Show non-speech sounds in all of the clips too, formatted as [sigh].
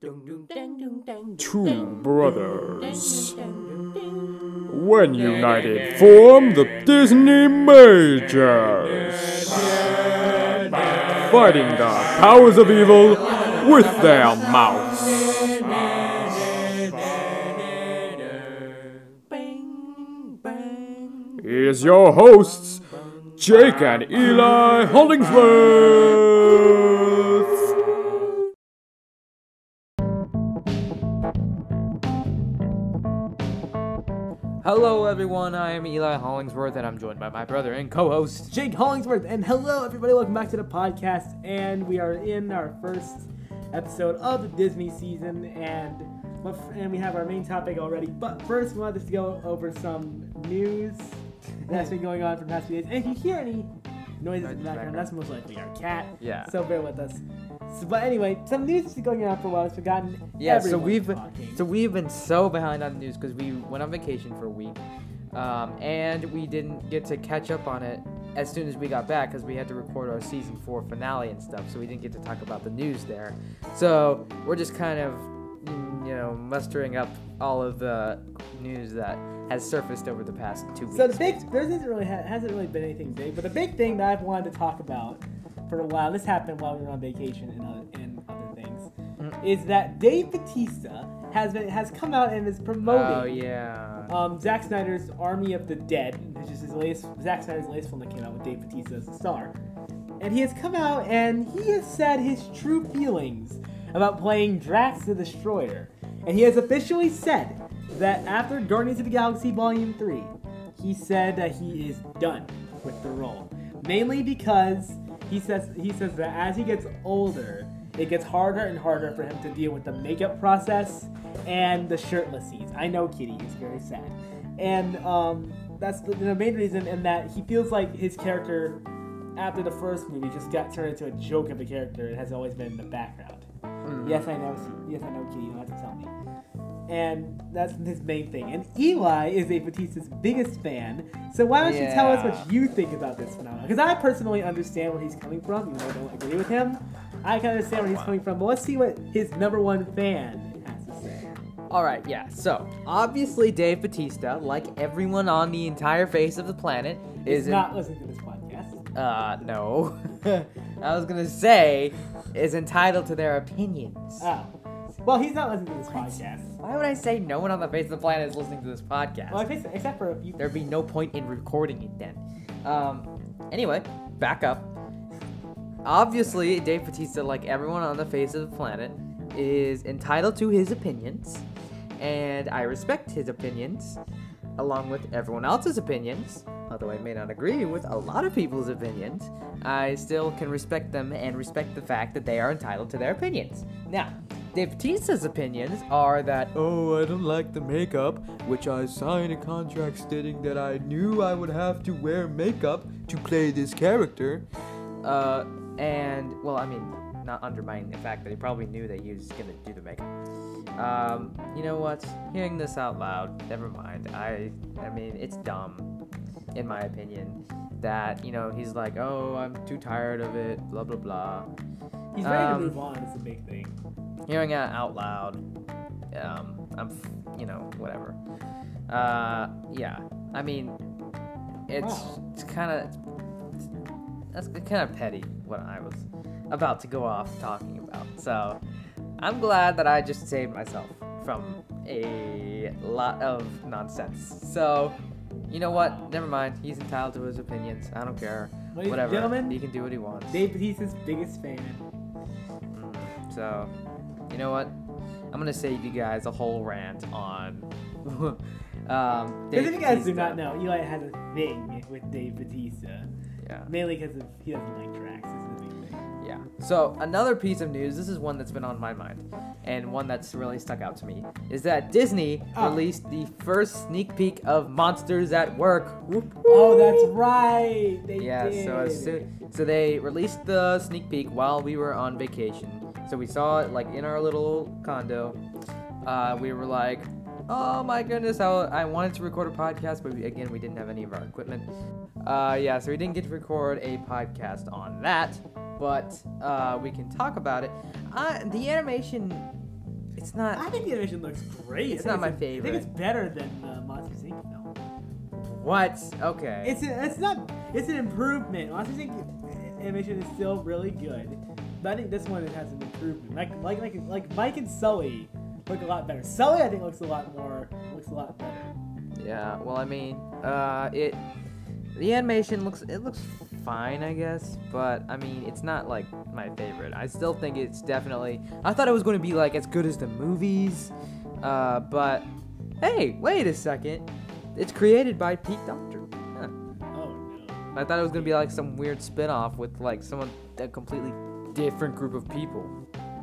Two brothers. When united, form the Disney Majors. Fighting the powers of evil with their mouths. Here's your hosts, Jake and Eli Hollingsworth. Hello, everyone. I am Eli Hollingsworth, and I'm joined by my brother and co-host. Jake Hollingsworth, and hello everybody. Welcome back to the podcast, and we are in our first episode of the Disney season, and and we have our main topic already. But first, we wanted to go over some news that's been going on for the past few days. And if you hear any noises in the background, that's most likely our cat. Yeah. So bear with us. So, but anyway, some news has been going on for a while. It's forgotten. Yeah, so we've talking. so we've been so behind on the news because we went on vacation for a week, um, and we didn't get to catch up on it as soon as we got back because we had to record our season four finale and stuff. So we didn't get to talk about the news there. So we're just kind of you know mustering up all of the news that has surfaced over the past two weeks. So the big there isn't really ha- hasn't really been anything big, but the big thing that I've wanted to talk about for a while, this happened while we were on vacation and other, and other things, Mm. is that Dave Batista has been has come out and is promoting oh yeah. um, Zack Snyder's Army of the Dead, which is his latest Zack Snyder's latest film that came out with Dave Batista as the star. And he has come out and he has said his true feelings about playing Drax the Destroyer. And he has officially said that after Guardians of the Galaxy Volume 3, he said that he is done with the role. Mainly because he says he says that as he gets older, it gets harder and harder for him to deal with the makeup process and the shirtless scenes. I know Kitty is very sad. And um, that's the, the main reason in that he feels like his character after the first movie just got turned into a joke of a character and has always been in the background. Yes, I know. Yes, I know, Kitty. You don't have to tell me. And that's his main thing. And Eli is a Batista's biggest fan. So why don't you tell us what you think about this phenomenon? Because I personally understand where he's coming from, even though I don't agree with him. I can understand where he's coming from. But let's see what his number one fan has to say. All right, yeah. So obviously, Dave Batista, like everyone on the entire face of the planet, Is is in- not listening to this podcast. uh no. [laughs] I was gonna say is entitled to their opinions. Oh. Well, he's not listening to this podcast. Why would I say no one on the face of the planet is listening to this podcast? Well, except except for a few. There'd be no point in recording it then. Um. Anyway, back up. Obviously, Dave Batista, like everyone on the face of the planet, is entitled to his opinions, and I respect his opinions, along with everyone else's opinions. Although I may not agree with a lot of people's opinions, I still can respect them and respect the fact that they are entitled to their opinions. Now, Dave Batista's opinions are that, oh, I don't like the makeup, which I signed a contract stating that I knew I would have to wear makeup to play this character. Uh, and, well, I mean, not undermining the fact that he probably knew that he was gonna do the makeup. Um, you know what? Hearing this out loud, never mind. I, I mean, it's dumb, in my opinion, that, you know, he's like, oh, I'm too tired of it, blah, blah, blah. He's ready Um, to move on. It's a big thing. Hearing it out loud, um, I'm, f- you know, whatever. Uh, yeah. I mean, it's Wow. it's kind of that's kind of petty what I was about to go off talking about. So I'm glad that I just saved myself from a lot of nonsense. So. You know what? Never mind. He's entitled to his opinions. I don't care. Ladies Whatever. gentlemen, he can do what he wants. Dave his biggest fan. Mm, So, you know what? I'm gonna save you guys a whole rant on. [laughs] um, Because Dave if you guys do not know, Eli has a thing with Dave Batista. Yeah, Mainly because he doesn't like Drax. Is a big thing. yeah. So another piece of news. This is one that's been on my mind, and one that's really stuck out to me is that Disney Ah. released the first sneak peek of Monsters at Work. Oh, that's right. They Yeah, did. so as soon, so they released the sneak peek while we were on vacation. So we saw it like in our little condo. Uh, we were like, oh my goodness, I, I wanted to record a podcast, but we, again, we didn't have any of our equipment. Uh, yeah, so we didn't get to record a podcast on that, but uh, we can talk about it. Uh, the animation it's not. I think the animation looks great. It's not my favorite. I think it's better than the Monsters Inc. film. What? Okay. It's a, it's not it's an improvement. Monsters Inc. animation is still really good, but I think this one it has an improvement. Like like like like Mike and Sully look a lot better. Sully I think looks a lot more looks a lot better. Yeah, well, I mean, uh, it the animation looks it looks fine, I guess, but I mean, it's not like my favorite. I still think it's definitely. I thought it was going to be like as good as the movies, uh, but hey, wait a second, it's created by Pete Docter. Huh. Oh no. I thought it was going to be like some weird spin-off with like someone a completely different group of people.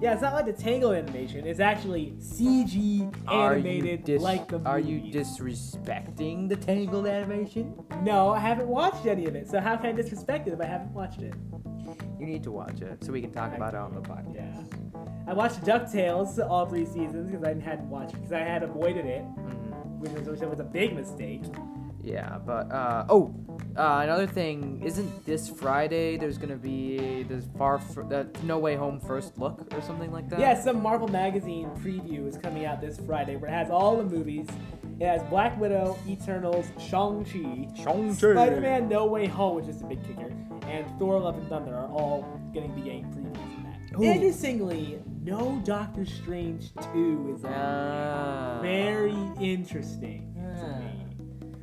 Yeah, it's not like the Tangled animation. It's actually CG animated dis- like the Are you disrespecting the Tangled animation? No, I haven't watched any of it. So how can I disrespect it if I haven't watched it? You need to watch it so we can talk about it on the podcast. Yeah. I watched DuckTales all three seasons because I hadn't watched because I had avoided it, Mhm. which was, which was a big mistake. Yeah, but uh, oh, uh, another thing isn't this Friday? There's gonna be the far fr- the No Way Home first look or something like that. Yeah, some Marvel Magazine preview is coming out this Friday where it has all the movies. It has Black Widow, Eternals, Shang-Chi, Shang-Chi. Spider-Man No Way Home, which is a big kicker, and Thor Love and Thunder are all going to be getting previews in that. Ooh. Interestingly, no Doctor Strange 2 is on. Ah. Very interesting to Yeah. me.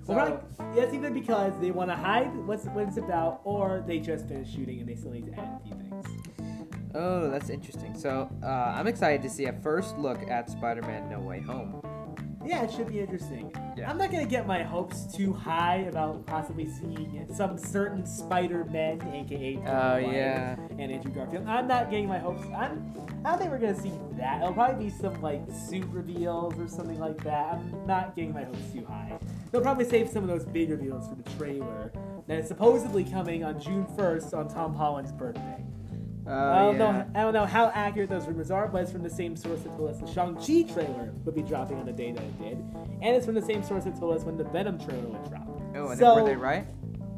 So- Well, right, that's either because they want to hide what's what it's about, or they just finished shooting and they still need to add a few things. Oh, that's interesting. So uh, I'm excited to see a first look at Spider-Man No Way Home. Yeah, it should be interesting. Yeah. I'm not gonna get my hopes too high about possibly seeing some certain Spider-Man, aka Tobey Oh, yeah. and Andrew Garfield. I'm not getting my hopes. I'm. I don't think we're gonna see that. It'll probably be some like suit reveals or something like that. I'm not getting my hopes too high. They'll probably save some of those big reveals for the trailer that is supposedly coming on June 1st on Tom Holland's birthday. Oh, I don't yeah. know. I don't know how accurate those rumors are, but it's from the same source that told us the Shang-Chi trailer would be dropping on the day that it did, and it's from the same source that told us when the Venom trailer would drop. Oh, and so, were they right?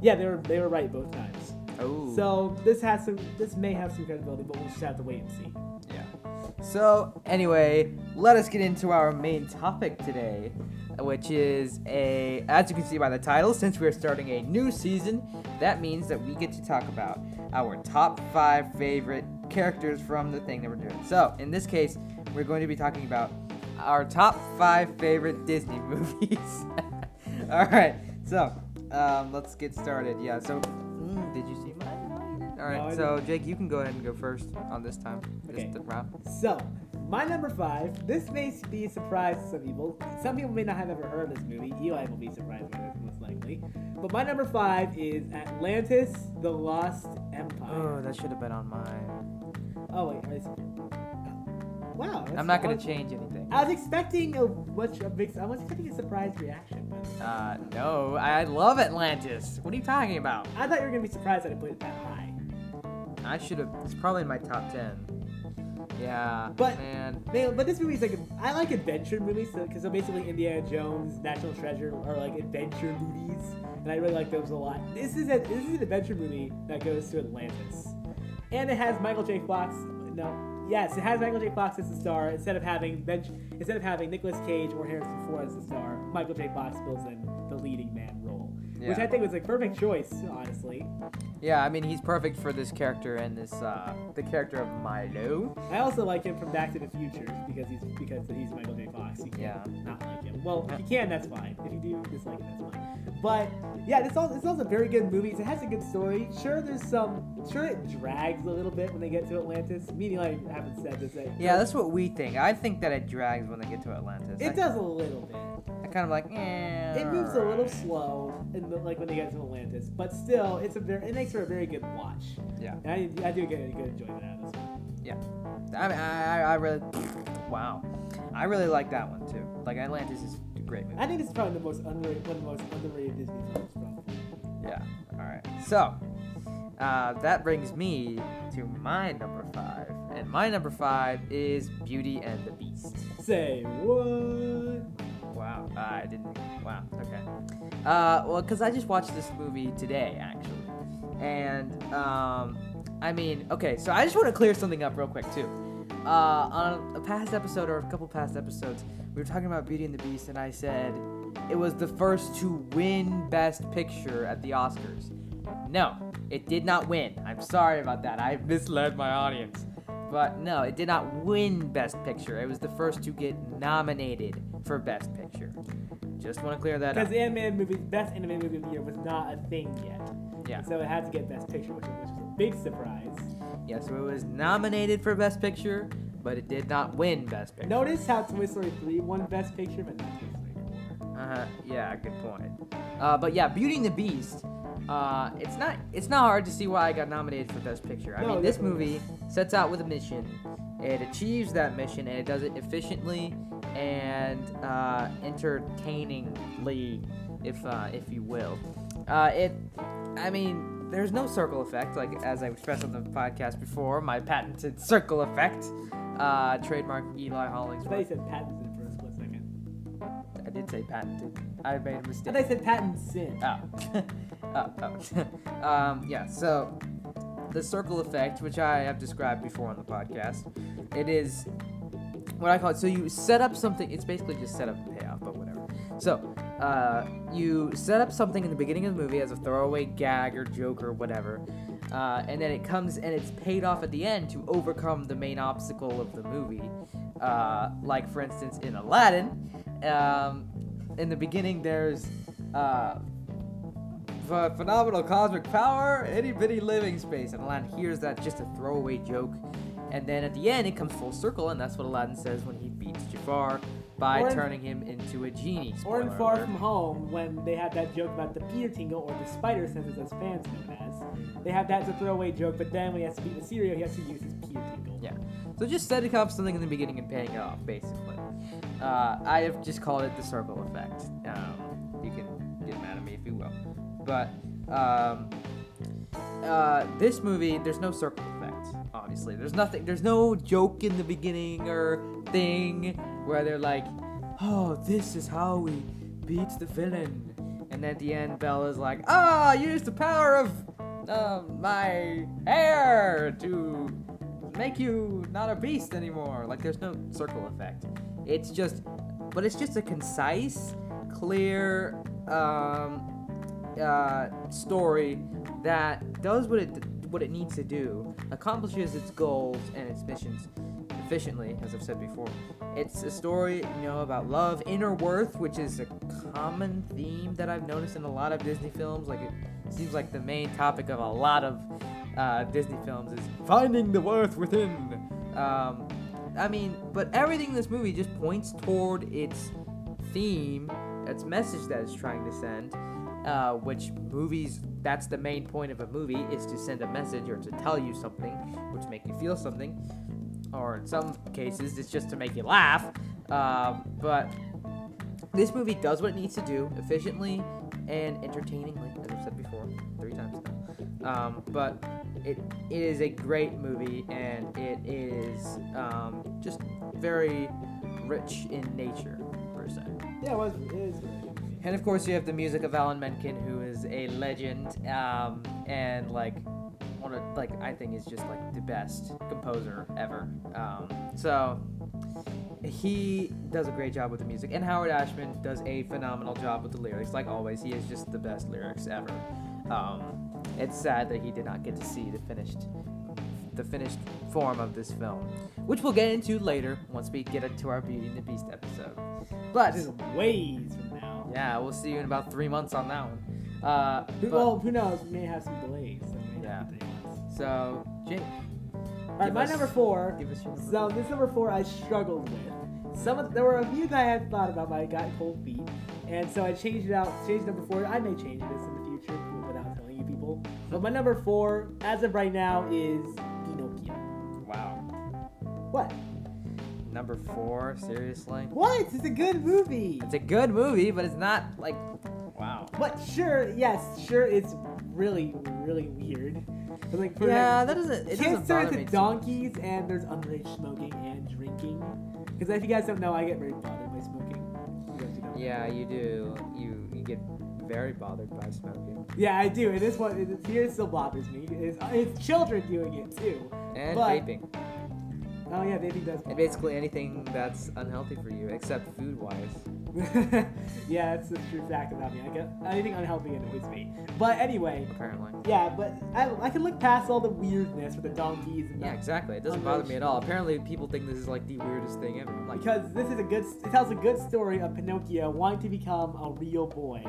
Yeah, they were. They were right both times. Oh. So this has some. This may have some credibility, but we'll just have to wait and see. Yeah. So, anyway, let us get into our main topic today, which is a, as you can see by the title, since we're starting a new season, that means that we get to talk about our top five favorite characters from the thing that we're doing. So, in this case, we're going to be talking about our top five favorite Disney [laughs] movies. [laughs] All right, so um, let's get started. Yeah, so mm, did you see mine? All right, No, so Jake, you can go ahead and go first on this time. Okay. This round. So my number five. This may be a surprise to some people. Some people may not have ever heard of this movie. Eli will be surprised by this most likely. But my number five is Atlantis: The Lost Empire. Oh, that should have been on mine. Oh wait, I see. Wow. I'm not gonna odd. change anything. I was expecting a much a big. I was expecting a surprise reaction, but Uh, no, I love Atlantis. What are you talking about? I thought you were gonna be surprised that I put it that high. I should have. It's probably in my top ten. Yeah, But- man. Man, but this movie is like I like adventure movies because so, basically Indiana Jones, National Treasure are like adventure movies, and I really like those a lot. This is a this is an adventure movie that goes to Atlantis, and it has Michael J. Fox. No, yes, it has Michael J. Fox as the star instead of having bench instead of having Nicolas Cage or Harrison Ford as the star. Michael J. Fox fills in the leading man role, which I think was a perfect choice, honestly. Yeah, I mean he's perfect for this character and this uh the character of Milo. I also like him from Back to the Future because he's because he's Michael J. Fox. You can't Yeah. not like him. Well, if you can, that's fine. If you do dislike it, that's fine. But yeah, this all this also very good movie. It has a good story. Sure, there's some. Sure, it drags a little bit when they get to Atlantis. Meaning, I haven't said this. Yet. Yeah, that's what we think. I think that it drags when they get to Atlantis. I, It does a little bit. I kind of like. Eh, It moves a little slow, in the, like when they get to Atlantis. But still, it's a very. It makes for a very good watch. Yeah. And I, I do get a good enjoyment out of this one. I mean, I, I, I really. Wow. I really like that one too. Like Atlantis is a great movie. I think it's probably the most underrated, one of the most underrated Disney films. Probably. Yeah. All right. So, uh, that brings me to my number five, and my number five is Beauty and the Beast. Say what? Wow. I didn't. Wow. Okay. Uh, well, because I just watched this movie today, actually, and um, I mean, okay. So I just want to clear something up real quick too. uh, on a past episode or a couple past episodes, we were talking about Beauty and the Beast, and I said it was the first to win Best Picture at the Oscars. No, it did not win. I'm sorry about that. I misled my audience. But no, it did not win Best Picture. It was the first to get nominated for Best Picture. Just want to clear that up. Because the animated movie, best animated movie of the year, was not a thing yet. Yeah. So it had to get Best Picture, which, which was a big surprise. Yeah, so it was nominated for Best Picture, but it did not win Best Picture. Notice how Toy Story 3 won Best Picture, but not Toy Story 4. Uh, yeah, good point. Uh, but yeah, Beauty and the Beast. Uh, it's not it's not hard to see why I got nominated for Best Picture. I No, mean, this movie sets out with a mission. It achieves that mission and it does it efficiently and uh, entertainingly, if uh, if you will. Uh, it, I mean, there's no circle effect, like as I expressed on the podcast before. My patented [laughs] circle effect, uh, trademark Eli Hollings. I Hollingsworth. thought you said patented for a split second. I did say patented. I made a mistake. thought you said patent sin. Oh. [laughs] oh, oh. [laughs] um, yeah, so the circle effect, which I have described before on the podcast, it is what I call it. So you set up something, it's basically just set up and payoff, but whatever. So, uh, you set up something in the beginning of the movie as a throwaway gag or joke or whatever, uh, and then it comes and it's paid off at the end to overcome the main obstacle of the movie. Uh, like, for instance, in Aladdin, um, in the beginning, there's uh, ph- phenomenal cosmic power, itty bitty living space. And Aladdin hears that just a throwaway joke. And then at the end, it comes full circle, and that's what Aladdin says when he beats Jafar by Or in- turning him into a genie. Or in Far alert. From Home, when they had that joke about the Peter Tingle, or the Spider Senses as fans known as. They have that as a throwaway joke, but then when he has to beat the cereal, he has to use his Peter Tingle. Yeah. So just setting up something in the beginning and paying it off, basically. Uh, I have just called it the circle effect. Um, you can get mad at me if you will. But um, uh, this movie, there's no circle effect, obviously. There's nothing, there's no joke in the beginning or thing where they're like, oh, this is how we beat the villain. And at the end, Bella's like, ah, use the power of uh, my hair to make you not a beast anymore. Like there's no circle effect. It's just, but it's just a concise, clear um, uh, story that does what it what it needs to do, accomplishes its goals and its missions efficiently, as I've said before. It's a story, you know, about love, inner worth, which is a common theme that I've noticed in a lot of Disney films. Like it seems like the main topic of a lot of uh, Disney films is finding the worth within. Um, I mean, but everything in this movie just points toward its theme, its message that it's trying to send. Uh, which movies? That's the main point of a movie is to send a message or to tell you something, to make you feel something, or in some cases it's just to make you laugh. Um, but this movie does what it needs to do efficiently and entertainingly, as I've said before three times now. Um, but it, it is a great movie and it is um, just very rich in nature, per se. Yeah, it was. It is. And of course, you have the music of Alan Menken, who is a legend, um, and like one of like I think is just like the best composer ever. Um, so he does a great job with the music, and Howard Ashman does a phenomenal job with the lyrics. Like always, he is just the best lyrics ever. Um, it's sad that he did not get to see the finished the finished form of this film, which we'll get into later once we get into our Beauty and the Beast episode. But This is ways from now. yeah, we'll see you in about three months on that one. Uh, but- well, who knows? We may have some delays. So Yeah. Not be three months. so Jake, All right, my us- number four. give us your number. So this number four I struggled with. Some of, there were a few that I had thought about, but I got cold feet, and so I changed it out. Changed number four. I may change this in the future without telling you people. But my number four, as of right now, is Pinocchio. wow, What? number four, seriously. What? It's a good movie. It's a good movie, but it's not like wow. But sure, yes, sure, it's really, really weird. But like, for Yeah, like, that doesn't. It kids doesn't turn bother into me. too much. donkeys, and there's underage smoking and drinking. Because if you guys don't know, I get very bothered by smoking. You guys know. Yeah, you do. You you get very bothered by smoking Yeah, I do. And this one, it, here it still bothers me. It's, it's children doing it too. and But- vaping. Oh yeah, bathing does. And basically anything that's unhealthy for you, except food wise. [laughs] yeah, that's a true fact about me. I get anything unhealthy annoys me. But anyway, Apparently. yeah, but I, I can look past all the weirdness with the donkeys and Yeah, the- exactly. It doesn't bother me at all. Apparently, people think this is like the weirdest thing ever. Like, because this is a good it tells a good story of Pinocchio wanting to become a real boy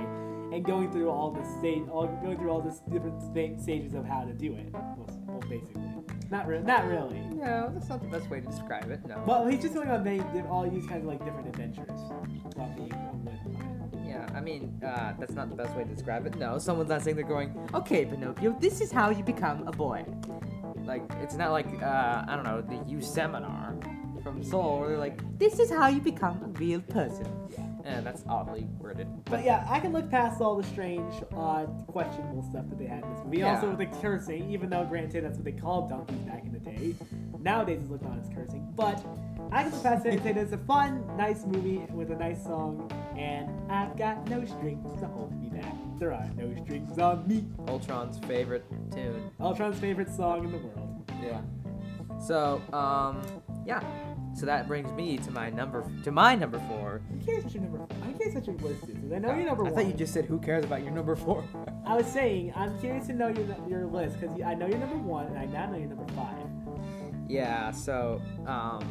and going through all the stage all going through all the different sta- stages of how to do it. Well basically, not really, not really. no, that's not the best way to describe it. No. Well, he's just going on many di- all these kinds of like different adventures while being with. Yeah, I mean, uh, that's not the best way to describe it. No, someone's not saying they're going, okay, Pinocchio, this is how you become a boy. Like, it's not like, uh, I don't know, the U seminar from Seoul where they're like, this is how you become a real person. And that's oddly worded. But yeah, I can look past all the strange, odd, questionable stuff that they had in this movie. Yeah. Also with the cursing, even though granted that's what they called donkeys back in the day. Nowadays it's looked on as cursing. But I can look past it and say that it's a fun, nice movie with a nice song, and I've got no strings to hold me back. There are no strings on me. Ultron's favorite tune. Ultron's favorite song in the world. Yeah. So, um, yeah. So that brings me to my number, to my number four. I'm curious what your number. I'm curious what your list is. I know your number one. I one. thought you just said, who cares about your number four? I was saying I'm curious to know your your list because I know your number one and I now know your number five. Yeah, so um,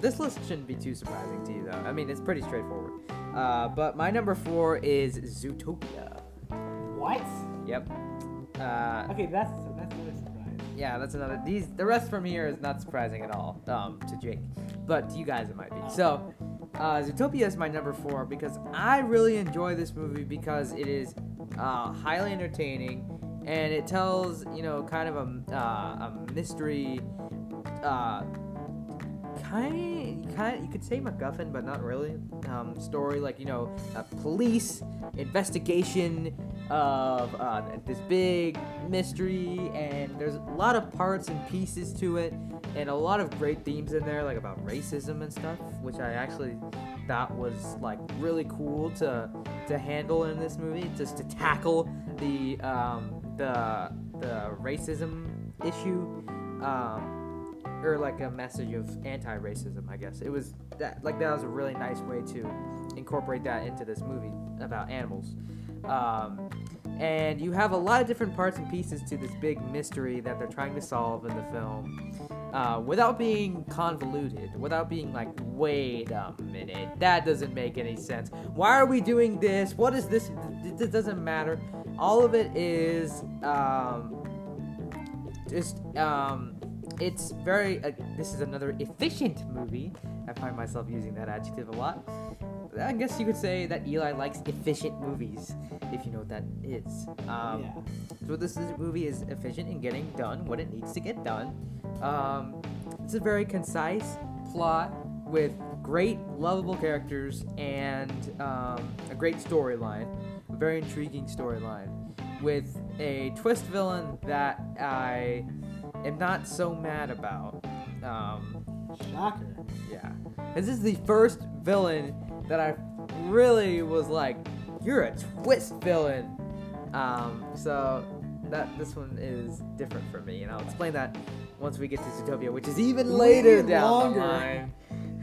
this list shouldn't be too surprising to you, though. I mean, it's pretty straightforward. Uh, but my number four is Zootopia. What? Yep. Uh, Okay, that's that's another surprise. Yeah, that's another. These the rest from here is not surprising at all um, to Jake, but to you guys it might be. So, uh, Zootopia is my number four because I really enjoy this movie because it is uh, highly entertaining and it tells you know kind of a, uh, a mystery. Uh, kind kind you could say MacGuffin, but not really. Um, story like you know, a police investigation of uh, this big mystery, and there's a lot of parts and pieces to it, and a lot of great themes in there, like about racism and stuff, which I actually thought was like really cool to to handle in this movie, just to tackle the um, the the racism issue. Um, or like a message of anti-racism, I guess. It was that like that was a really nice way to incorporate that into this movie about animals. Um, and you have a lot of different parts and pieces to this big mystery that they're trying to solve in the film, uh, without being convoluted, without being like, wait a minute, that doesn't make any sense. Why are we doing this? What is this? It, doesn't matter. All of it is um, just um, it's very uh, this is another efficient movie. I find myself using that adjective a lot. I guess you could say that eli likes efficient movies if you know what that is. Um, yeah. so this is, movie is efficient in getting done what it needs to get done. Um, it's a very concise plot with great lovable characters and um, a great storyline a very intriguing storyline with a twist villain that i am not so mad about. Um, Shocker. yeah, this is the first villain that I really was like, "You're a twist villain." Um, so that this one is different for me, and I'll explain that once we get to Zootopia, which is even later down longer. the line.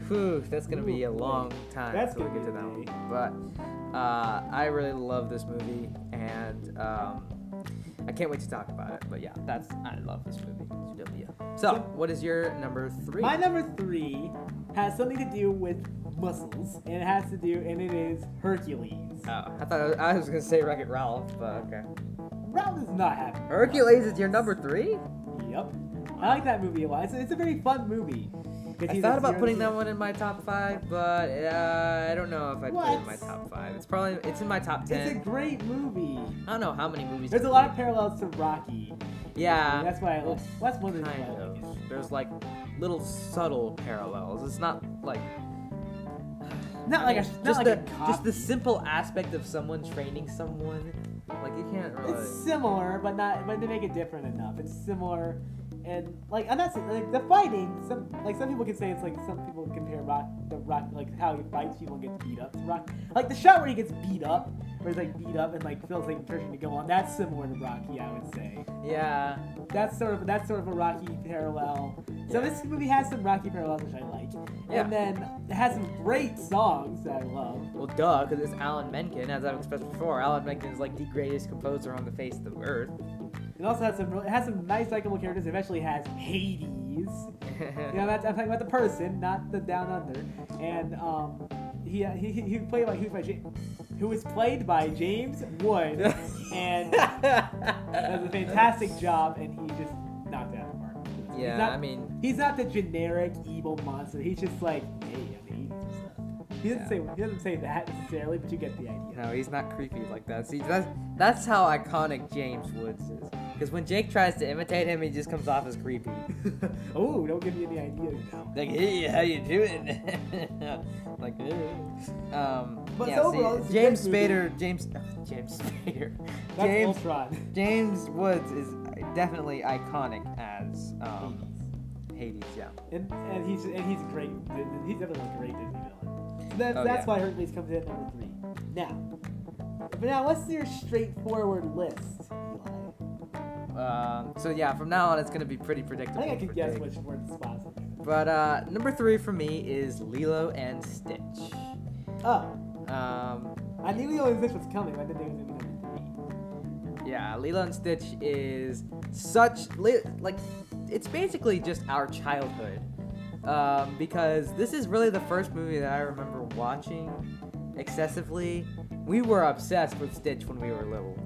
Whew, that's gonna be a long time That's until we get to that one. But uh, I really love this movie, and um, I can't wait to talk about it. But yeah, that's I love this movie, Zootopia. So, what is your number three? My number three has something to do with muscles, and it has to do, and it is Hercules. Oh, I thought I was gonna say Wreck-It Ralph, but okay. Ralph does not have Hercules is your number three. Yep. I like that movie a lot. It's, it's a very fun movie. I thought about putting that one in my top five, but uh, I don't know if I'd put it in my top five. It's probably it's in my top ten. It's a great movie. I don't know how many movies. There's a lot of parallels to Rocky. Yeah, That's why I well. That's one of the kind reasons why I like of. There's like little subtle parallels. It's not like Not like a just not like the just the simple aspect of someone training someone. Like you can't really. It's similar, but not. But they make it different enough. It's similar and like I'm not saying like the fighting. Some like some people can say it's like some people compare Rock the Rock like how he fights people and gets beat up to Rock. Like the shot where he gets beat up, where he's like beat up and like feels like encouraging to go on. That's similar to Rocky, I would say. Yeah. That's sort of that's sort of a Rocky parallel. So Yeah. this movie has some Rocky parallels which I like, Yeah. and then it has some great songs that I love. Well, duh, because it's Alan Menken, as I've expressed before. Alan Menken is like the greatest composer on the face of the earth. It also has some it has some nice likable characters. It eventually has Hades. [laughs] You know, that's I'm talking about the person, not the down under. And um, he he, he, he played by who was by James, who was played by James Wood, [laughs] and [laughs] does a fantastic job. And he just knocked it out of the park. He's yeah, not, I mean, he's not the generic evil monster. He's just like, hey, and stuff. He doesn't say he doesn't say that necessarily, but you get the idea. no, he's not creepy like that. See, that's that's how iconic James Woods is. Because when Jake tries to imitate him, he just comes off as creepy. [laughs] oh, don't give me any ideas now. Like, hey, how you doing? [laughs] like, "Ew." um, But yeah, overall, see, James. Spader, James, [laughs] James Spader, That's James, Ultron. James Woods is definitely iconic as um, Hades. Yeah. And, and he's and he's great. He's definitely a great Disney that, Oh, that's yeah. why Hercules comes in at number three. Now, but now what's your straightforward list, Eli? Um, so yeah, from now on, it's gonna be pretty predictable. I think I could guess Jake. which word the spots. But uh, number three for me is Lilo and Stitch. Oh, Um, I knew Lilo and Stitch was coming. I didn't think it was number three. yeah, Lilo and Stitch is such li- like it's basically just our childhood. Um, because this is really the first movie that I remember watching excessively. We were obsessed with Stitch when we were little.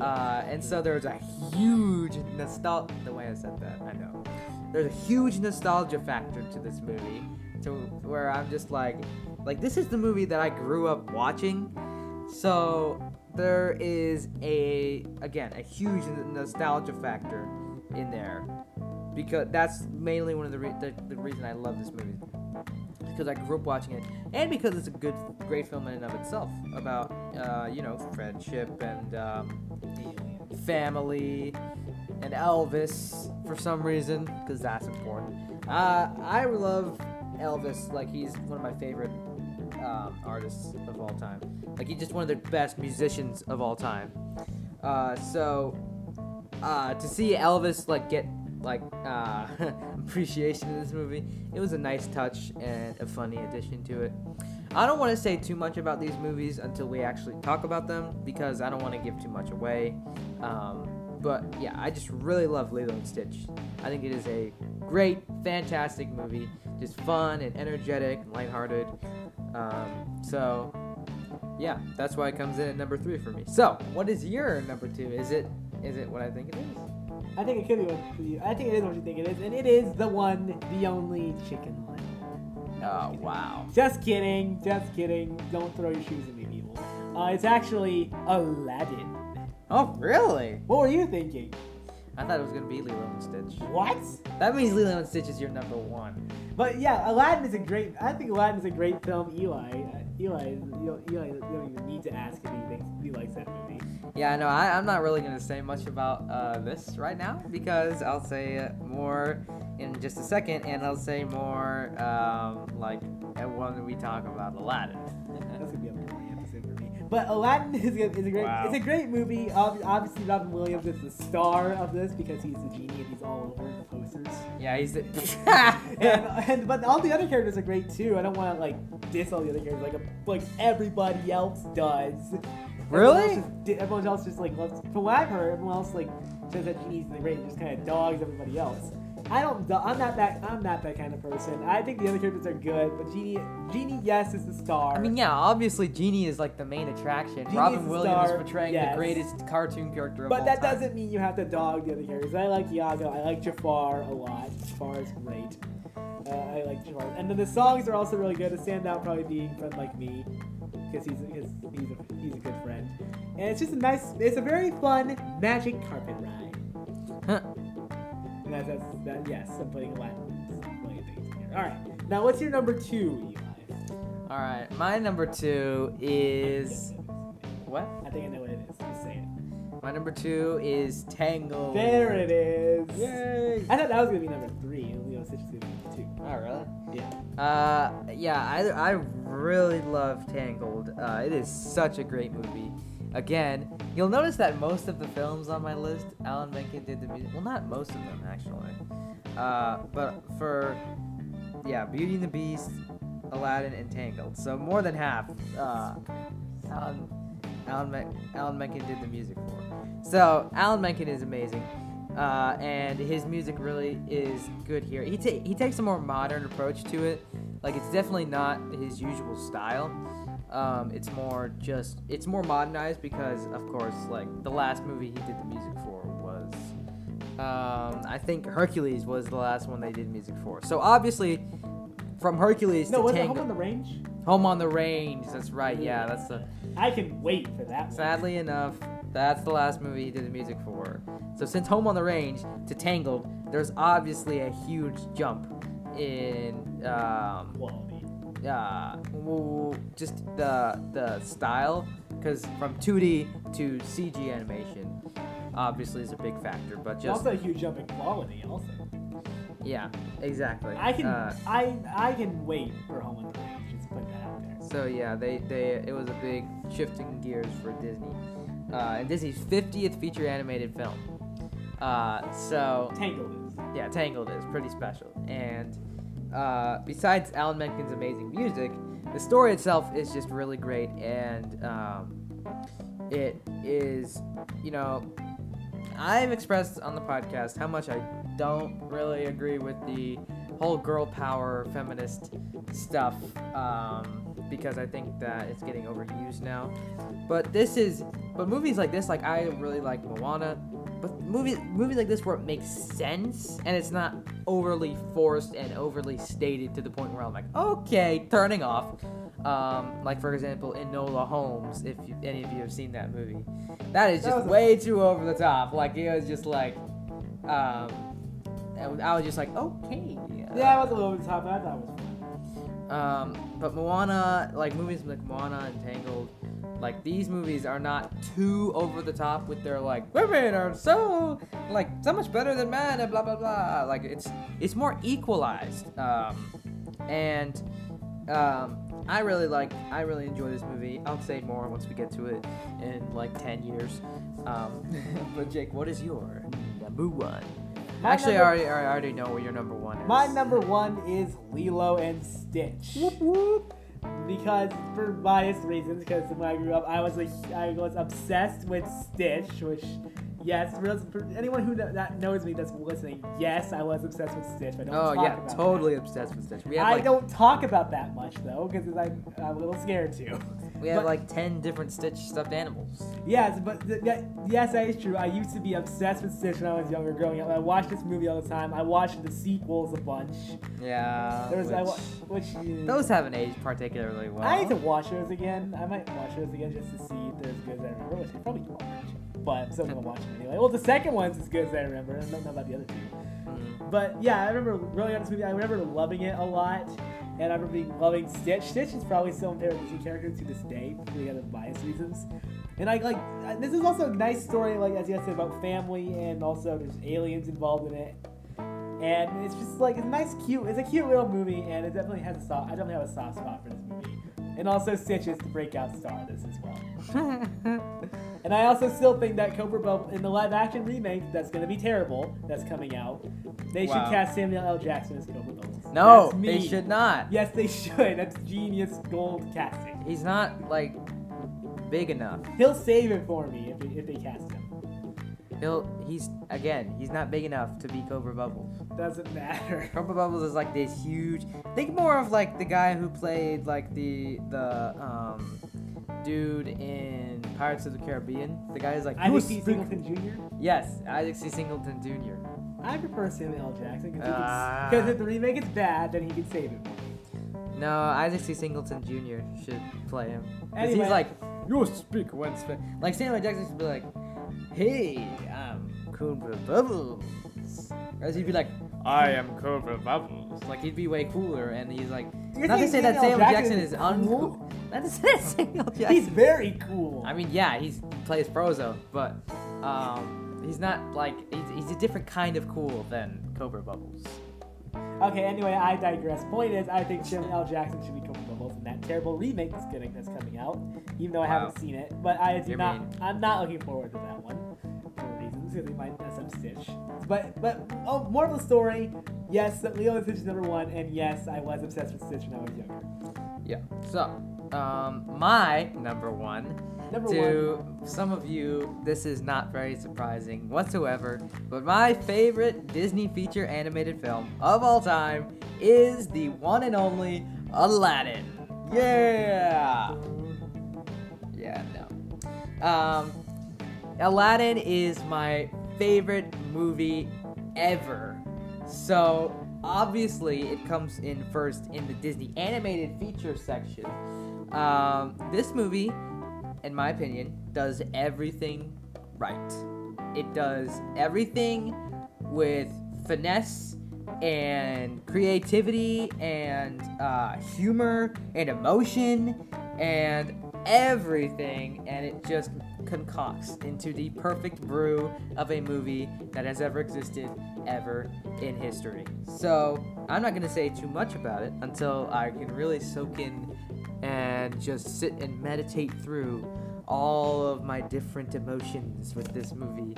Uh, and so there's a huge nostalgia. The way I said that, I know. There's a huge nostalgia factor to this movie, to where I'm just like, like this is the movie that I grew up watching. So there is a again a huge nostalgia factor in there, because that's mainly one of the re- the, the reason I love this movie because I grew up watching it, and because it's a good, great film in and of itself about, uh, you know, friendship and um, family and Elvis for some reason, because that's important. Uh, I love Elvis, like he's one of my favorite um, artists of all time. Like he's just one of the best musicians of all time. Uh, so uh, to see Elvis like get like uh, [laughs] appreciation in this movie, it was a nice touch and a funny addition to it. I don't want to say too much about these movies until we actually talk about them because I don't want to give too much away. Um, but yeah, I just really love Lilo and Stitch. I think it is a great, fantastic movie, just fun and energetic and lighthearted. Um, so yeah, that's why it comes in at number three for me. So, what is your number two? Is it is it what I think it is? I think it could be what you. I think it is what you think it is, and it is the one, the only Chicken Little. Oh wow. Just kidding, just kidding. Don't throw your shoes at me, people. Uh, it's actually Aladdin. Oh really? What were you thinking? I thought it was gonna be Lilo and Stitch. What? That means Lilo and Stitch is your number one. But yeah, Aladdin is a great. I think Aladdin is a great film. Eli, Eli, you don't, Eli, don't even need to ask if he thinks he likes that movie. Yeah, no, I, I'm not really gonna say much about uh, this right now because I'll say more in just a second, and I'll say more um, like when we talk about Aladdin. That's gonna be But Aladdin is a, is a great. Wow. It's a great movie. Obviously, Robin Williams is the star of this because he's the genie and he's all over the posters. yeah, he's the. [laughs] [laughs] and, and but all the other characters are great too. I don't want to like diss all the other characters like like everybody else does. Really? Everyone else just, everyone else just like loves. From what I've heard, everyone else like says that Genie's the great and just kind of dogs everybody else. I don't. I'm not that. I'm not that kind of person. I think the other characters are good, but Genie, Genie, yes, is the star. I mean, yeah, obviously Genie is like the main attraction. Genie Robin Williams star, portraying yes. the greatest cartoon character of But that time. doesn't mean you have to dog the other characters. I like Iago. I like Jafar a lot. Jafar is great. Uh, I like Jafar. And then the songs are also really good. The standout probably being "Friend Like Me" because he's he's he's a, he's a good friend. And it's just a nice. It's a very fun magic carpet ride. Huh. And that's, that's that. Yes, I'm putting Latin. things here. All right. Now, what's your number two, Eli? All right, my number two is what? I think I know what it is. Just say it. My number two is Tangled. There it is. Yay! I thought that was gonna be number three. and Lilo Stitch was gonna be two. Oh, really? Yeah. Uh, yeah, I, I really love Tangled. Uh, it is such a great movie. Again, you'll notice that most of the films on my list, Alan Menken did the music. Well, not most of them actually. Uh, but for yeah, Beauty and the Beast, Aladdin, and Tangled. So more than half. Uh, Alan, Alan, Men- Alan Menken did the music for. So Alan Menken is amazing. Uh, and his music really is good here. He ta- he takes a more modern approach to it. Like it's definitely not his usual style. Um, it's more just it's more modernized because of course like the last movie he did the music for was um, I think Hercules was the last one they did music for. So obviously from Hercules No, to it Home on the Range? Home on the Range. That's right. Yeah, that's the. I can wait for that one. Sadly enough, that's the last movie he did the music for. So since Home on the Range to Tangled, there's obviously a huge jump in um, Quality. Uh, just the the style, because from 2D to CG animation, obviously is a big factor. But just also a huge jump in quality. Also, yeah, exactly. I can Uh, I I can wait for Home and Range. Just put that out there. So yeah, they they it was a big shifting gears for Disney, uh, and Disney's 50th feature animated film. Uh, so Tangled is. yeah, Tangled is pretty special, and uh, besides Alan Menken's amazing music, the story itself is just really great, and um, it is, you know, I've expressed on the podcast how much I don't really agree with the whole girl power feminist stuff um, because I think that it's getting overused now. But this is, but movies like this, like I really like Moana. But movies, movies like this where it makes sense and it's not overly forced and overly stated to the point where I'm like, okay, turning off. Um, like for example, Enola Holmes, if you, any of you have seen that movie, that is That just a- way too over the top. Like it was just like, um, I was just like, okay. Yeah, it was a little bit top. but I thought it was fun. Um, but Moana, like movies like Moana and Tangled, like these movies are not too over the top with their like women are so like so much better than men and blah blah blah. Like it's it's more equalized. Um, and um, I really like I really enjoy this movie. I'll say more once we get to it in like ten years. Um, [laughs] but Jake, what is your number one? My Actually, number- I already, I already know what your number one is. My number one is Lilo and Stitch. Because for biased reasons, because when I grew up, I was a, I was obsessed with Stitch, which yes, for, for anyone who kn- that knows me that's listening, yes, I was obsessed with Stitch. I don't Oh yeah, totally obsessed with Stitch. We have I like don't talk about that much though, because I'm, I'm a little scared to. We have but- like ten different Stitch stuffed animals. Yes, but th- that, yes, that is true. I used to be obsessed with Stitch when I was younger, growing up. I watched this movie all the time. I watched the sequels a bunch. Yeah. There was I wa- which- which those haven't aged particularly well. I need to watch those again. I might watch those again just to see if they're as good as I remember, which I probably won't. But I'm still gonna watch them anyway. Well, the second one's as good as I remember. I don't know about the other two. Mm. But yeah, I remember really on this movie. I remember loving it a lot, and I remember loving Stitch. Stitch is probably still my favorite Disney character to this day for the other bias reasons. And I like this is also a nice story, like as you said about family, and also there's aliens involved in it. And it's just like it's a nice, cute. It's a cute little movie, and it definitely has a soft. I definitely have a soft spot for this movie. And also Stitch is the breakout star of this as well. [laughs] And I also still think that Cobra Bubble in the live action remake that's gonna be terrible that's coming out, they Wow. should cast Samuel L. Jackson as Cobra. No, That's they should not. Yes, they should. That's genius gold casting. He's not like big enough. He'll save it for me if they, if they cast him. He'll he's again, he's not big enough to be Cobra Bubbles. Doesn't matter. [laughs] Cobra Bubbles is like this huge. Think more of like the guy who played like the the um dude in Pirates of the Caribbean. The guy is like I "You think C. Singleton Jr. Yes, Isaac C. Singleton Jr. I prefer Samuel L. Jackson because Ah. if the remake is bad, then he can save it. No, Isaac C. Singleton Jr. should play him. Anyway. he's like, you speak when spe-" Like Samuel Jackson should be like, hey, I'm Cobra Bubbles. Whereas he'd be like, I am Cobra Bubbles. Like he'd be way cooler, and he's like, You're [laughs] not to say that Samuel Jackson Jackson is is cool? uncool. Not to say that Samuel Jackson. He's very cool. I mean, yeah, he's, he plays Frozone, but Um, he's not like he's, he's a different kind of cool than Cobra Bubbles. Okay, anyway, I digress. Point is, I think Samuel L. Jackson should be Cobra Bubbles in that terrible remake that's getting that's coming out. Even though I Wow. haven't seen it, but I do You're not. mean. I'm not looking forward to that one for reasons because we might mess up Stitch. But but oh, more of the story. Yes, Lilo and Stitch is number one, and yes, I was obsessed with Stitch when I was younger. Yeah. So, um, my number one. Number to some of you, this is not very surprising whatsoever, but my favorite Disney feature animated film of all time is the one and only Aladdin. Yeah. Yeah, no. Um, Aladdin is my favorite movie ever. So, obviously, it comes in first in the Disney animated feature section. Um, this movie, in my opinion, does everything right. It does everything with finesse and creativity and uh, humor and emotion and everything, and it just concocts into the perfect brew of a movie that has ever existed ever in history. So I'm not gonna say too much about it until I can really soak in and just sit and meditate through all of my different emotions with this movie,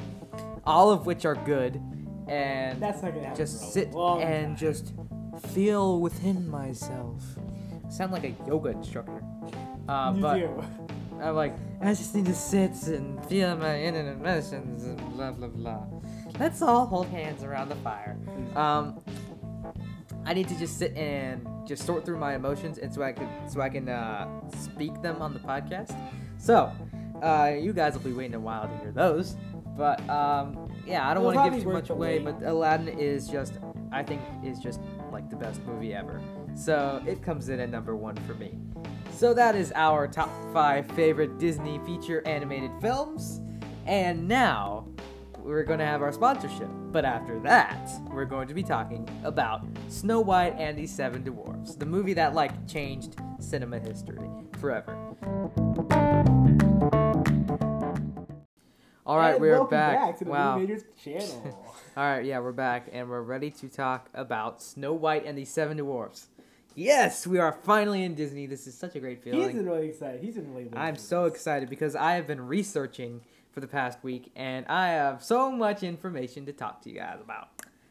all of which are good, and That's not gonna happen. just for a sit long and time. just feel within myself. sound like a yoga instructor. Uh, You but do. I'm like, I just need to sit and feel my inner emotions and blah blah blah. Let's all hold hands around the fire. Um, I need to just sit and just sort through my emotions, and so I can so I can uh, speak them on the podcast. So, uh, you guys will be waiting a while to hear those. But um, yeah, I don't want to give too much away. But Aladdin is just, I think, is just like the best movie ever. So it comes in at number one for me. So that is our top five favorite Disney feature animated films. And now we're going to have our sponsorship. But after that, we're going to be talking about Snow White and the Seven Dwarfs, the movie that like changed cinema history forever. All right, And we're back. to the wow. [laughs] All right, yeah, we're back and we're ready to talk about Snow White and the Seven Dwarfs. Yes, we are finally in Disney. This is such a great feeling. He's been really excited. He's been really. I'm so excited because I have been researching for the past week and I have so much information to talk to you guys about.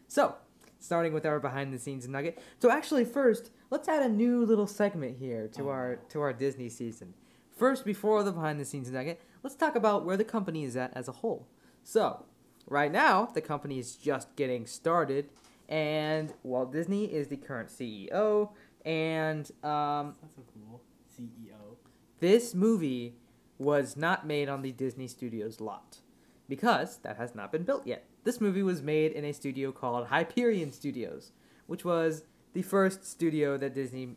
So, starting with our behind the scenes nugget. So actually first, let's add a new little segment here to our to our Disney season. First, before the behind the scenes nugget, let's talk about where the company is at as a whole. So, right now, the company is just getting started and Walt Disney is the current CEO and um, That's so cool. CEO. this movie was not made on the Disney Studios lot because that has not been built yet. This movie was made in a studio called Hyperion Studios, which was the first studio that Disney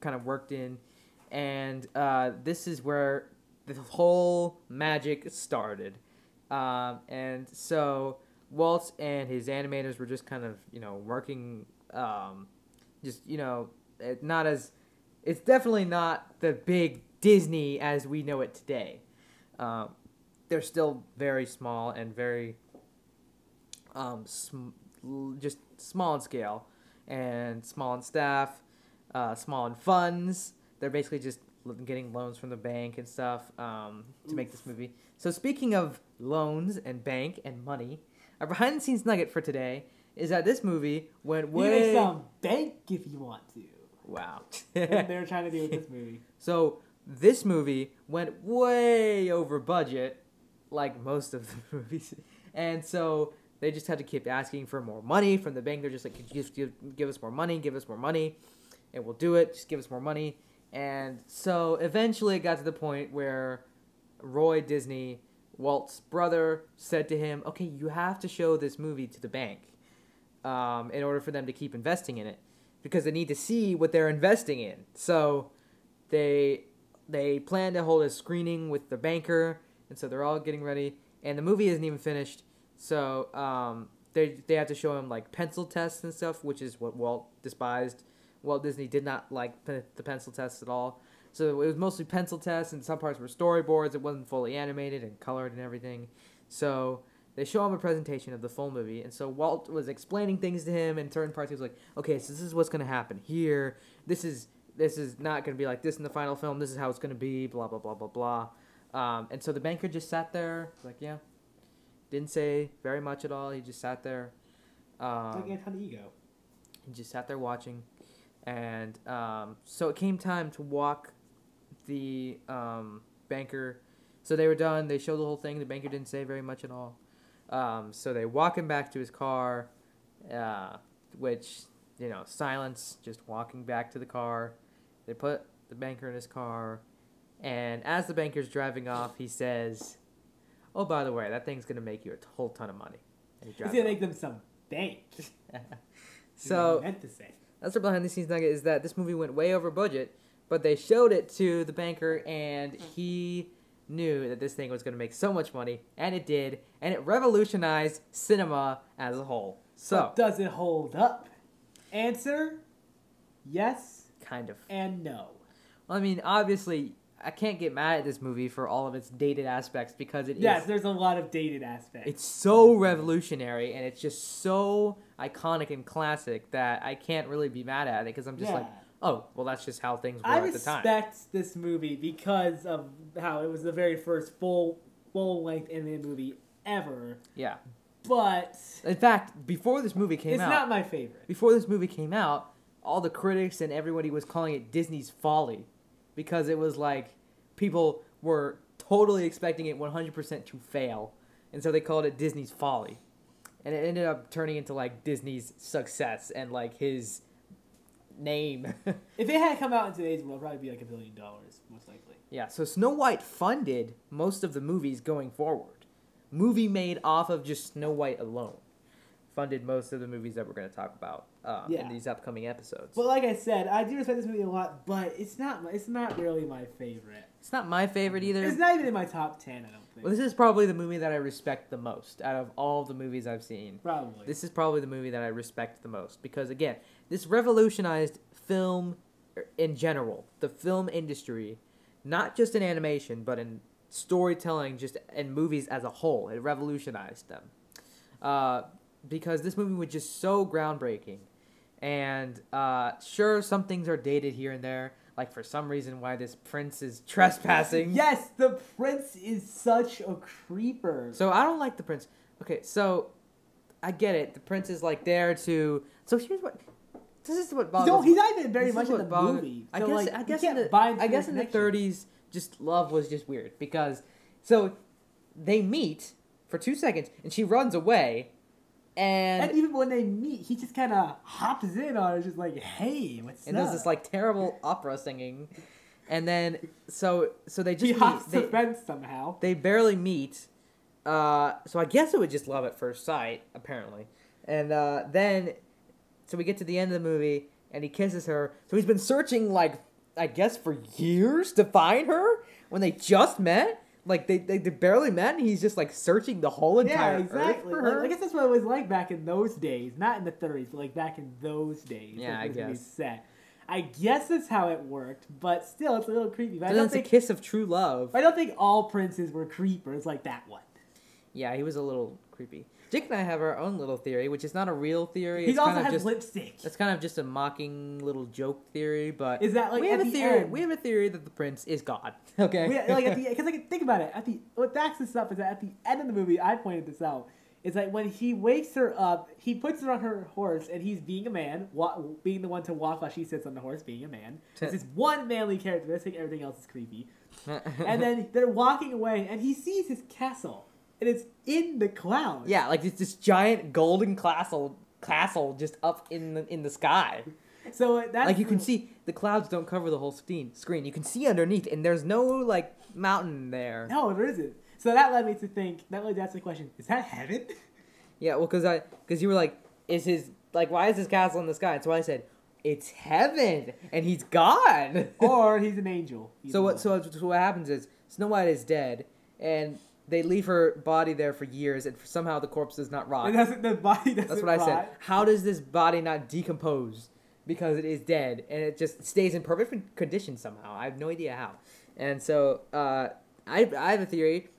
kind of worked in, and uh, this is where the whole magic started. Um, and so Walt and his animators were just kind of you know working, um, just you know, not as it's definitely not the big Disney as we know it today. Um, they're still very small and very um, sm- just small in scale and small in staff, uh, small in funds. They're basically just getting loans from the bank and stuff um, to make this movie. So speaking of loans and bank and money, our behind the scenes nugget for today is that this movie went You can bank if you want to. wow. They're trying to do with this [laughs] movie. So this movie went way over budget, like most of the [laughs] movies, and so they just had to keep asking for more money from the bank. They're just like, "Could you give, give us more money? Give us more money, and we'll do it. Just give us more money." And so eventually, it got to the point where Roy Disney, Walt's brother, said to him, "Okay, you have to show this movie to the bank, um, in order for them to keep investing in it, because they need to see what they're investing in." So they they plan to hold a screening with the banker, and so they're all getting ready. And the movie isn't even finished, so um, they they have to show him like pencil tests and stuff, which is what Walt despised. Walt Disney did not like the pencil tests at all. So it was mostly pencil tests, and some parts were storyboards. It wasn't fully animated and colored and everything. So they show him a presentation of the full movie, and so Walt was explaining things to him and certain parts. He was like, "Okay, so this is what's gonna happen here. This is this is not gonna be like this in the final film. This is how it's gonna be. Blah blah blah blah blah." Um, and so the banker just sat there, like, yeah, didn't say very much at all. He just sat there. Um, like Anton Ego. he just sat there watching, and um, so it came time to walk the um, banker. So they were done. They showed the whole thing. The banker didn't say very much at all. Um, so they walk him back to his car, uh, which you know, silence. Just walking back to the car. They put the banker in his car, and as the banker's driving off, he says, "Oh, by the way, that thing's gonna make you a whole ton of money." And he He's gonna off. make them some bank. [laughs] so meant to say. that's the behind the scenes nugget is that this movie went way over budget, but they showed it to the banker and he knew that this thing was going to make so much money, and it did, and it revolutionized cinema as a whole. So, But does it hold up? Answer: Yes kind of. and no. Well, I mean, obviously, I can't get mad at this movie for all of its dated aspects because it is. Yes, there's a lot of dated aspects. It's so revolutionary and it's just so iconic and classic that I can't really be mad at it because I'm just yeah. like, oh, well, that's just how things were I at the time. I respect this movie because of how it was the very first full full length animated movie ever. Yeah. But In fact, before this movie came it's out, it's not my favorite. before this movie came out, all the critics and everybody was calling it Disney's folly because it was like people were totally expecting it 100% to fail. And so they called it Disney's folly. And it ended up turning into like Disney's success and like his name. [laughs] If it had come out in today's world, probably be like a billion dollars, most likely. yeah, so Snow White funded most of the movies going forward. Movie made off of just Snow White alone funded most of the movies that we're going to talk about um, Yeah. in these upcoming episodes. But like I said, I do respect this movie a lot, but it's not. It's not really my favorite. It's not my favorite either. It's not even in my top ten. I don't think. Well, this is probably the movie that I respect the most out of all the movies I've seen. Probably. This is probably the movie that I respect the most because again, this revolutionized film er, in general, the film industry, not just in animation but in storytelling, just in movies as a whole. It revolutionized them uh, because this movie was just so groundbreaking. And uh, sure, some things are dated here and there. Like for some reason, why this prince is trespassing. [laughs] Yes, the prince is such a creeper. So I don't like the prince. Okay, so I get it. The prince is like there to. So here's what. This is what bothers. not- he's not even very much in the bothers- movie. I guess. like, I guess in the. I guess in the 30s, just love was just weird because so they meet for two seconds and she runs away, and And even when they meet, he just kind of hops in on her, just like, "Hey, what's and up?" And does this like terrible opera singing, and then so so they just he meet. hops They, the fence somehow. they barely meet. Uh, so I guess it would just love at first sight, apparently. And uh, then, so we get to the end of the movie, and he kisses her. So he's been searching, like, I guess for years to find her when they just met. Like, they, they, they barely met, and he's just, like, searching the whole Yeah, entire exactly. earth for Like, her. I guess that's what it was like back in those days, not in the 30s, but like back in those days. Yeah, like, I guess. Set. I guess that's how it worked, but still, it's a little creepy. But so I don't it's think a kiss of true love. I don't think all princes were creepers like that one. Yeah, he was a little creepy. Jake and I have our own little theory, which is not a real theory. He it's also kind of has just lipstick. It's kind of just a mocking little joke theory, but Is that like we have a the theory. end? We have a theory that the prince is God. [laughs] Okay. We, like because like think about it at the what backs this up is that at the end of the movie I pointed this out is that when he wakes her up he puts her on her horse and he's being a man wa- being the one to walk while she sits on the horse being a man this is one manly characteristic everything else is creepy [laughs] and then they're walking away and he sees his castle and it's in the clouds yeah, like it's this giant golden castle, castle just up in the in the sky. so uh, that's like you can see the clouds don't cover the whole screen. Screen you can see underneath, and there's no like mountain there. no there isn't so that led me to think that led to ask the question is that heaven [laughs] Yeah, well, because I because you were like, is his like why is his castle in the sky? That's why I said, it's heaven, and he's God. or [laughs] he's an angel So what? So, so what happens is Snow White is dead, and they leave her body there for years, and somehow the corpse does not rot. Doesn't, the body doesn't That's what I said. How does this body not decompose? Because it is dead, and it just stays in perfect condition somehow. I have no idea how. And so uh, I I have a theory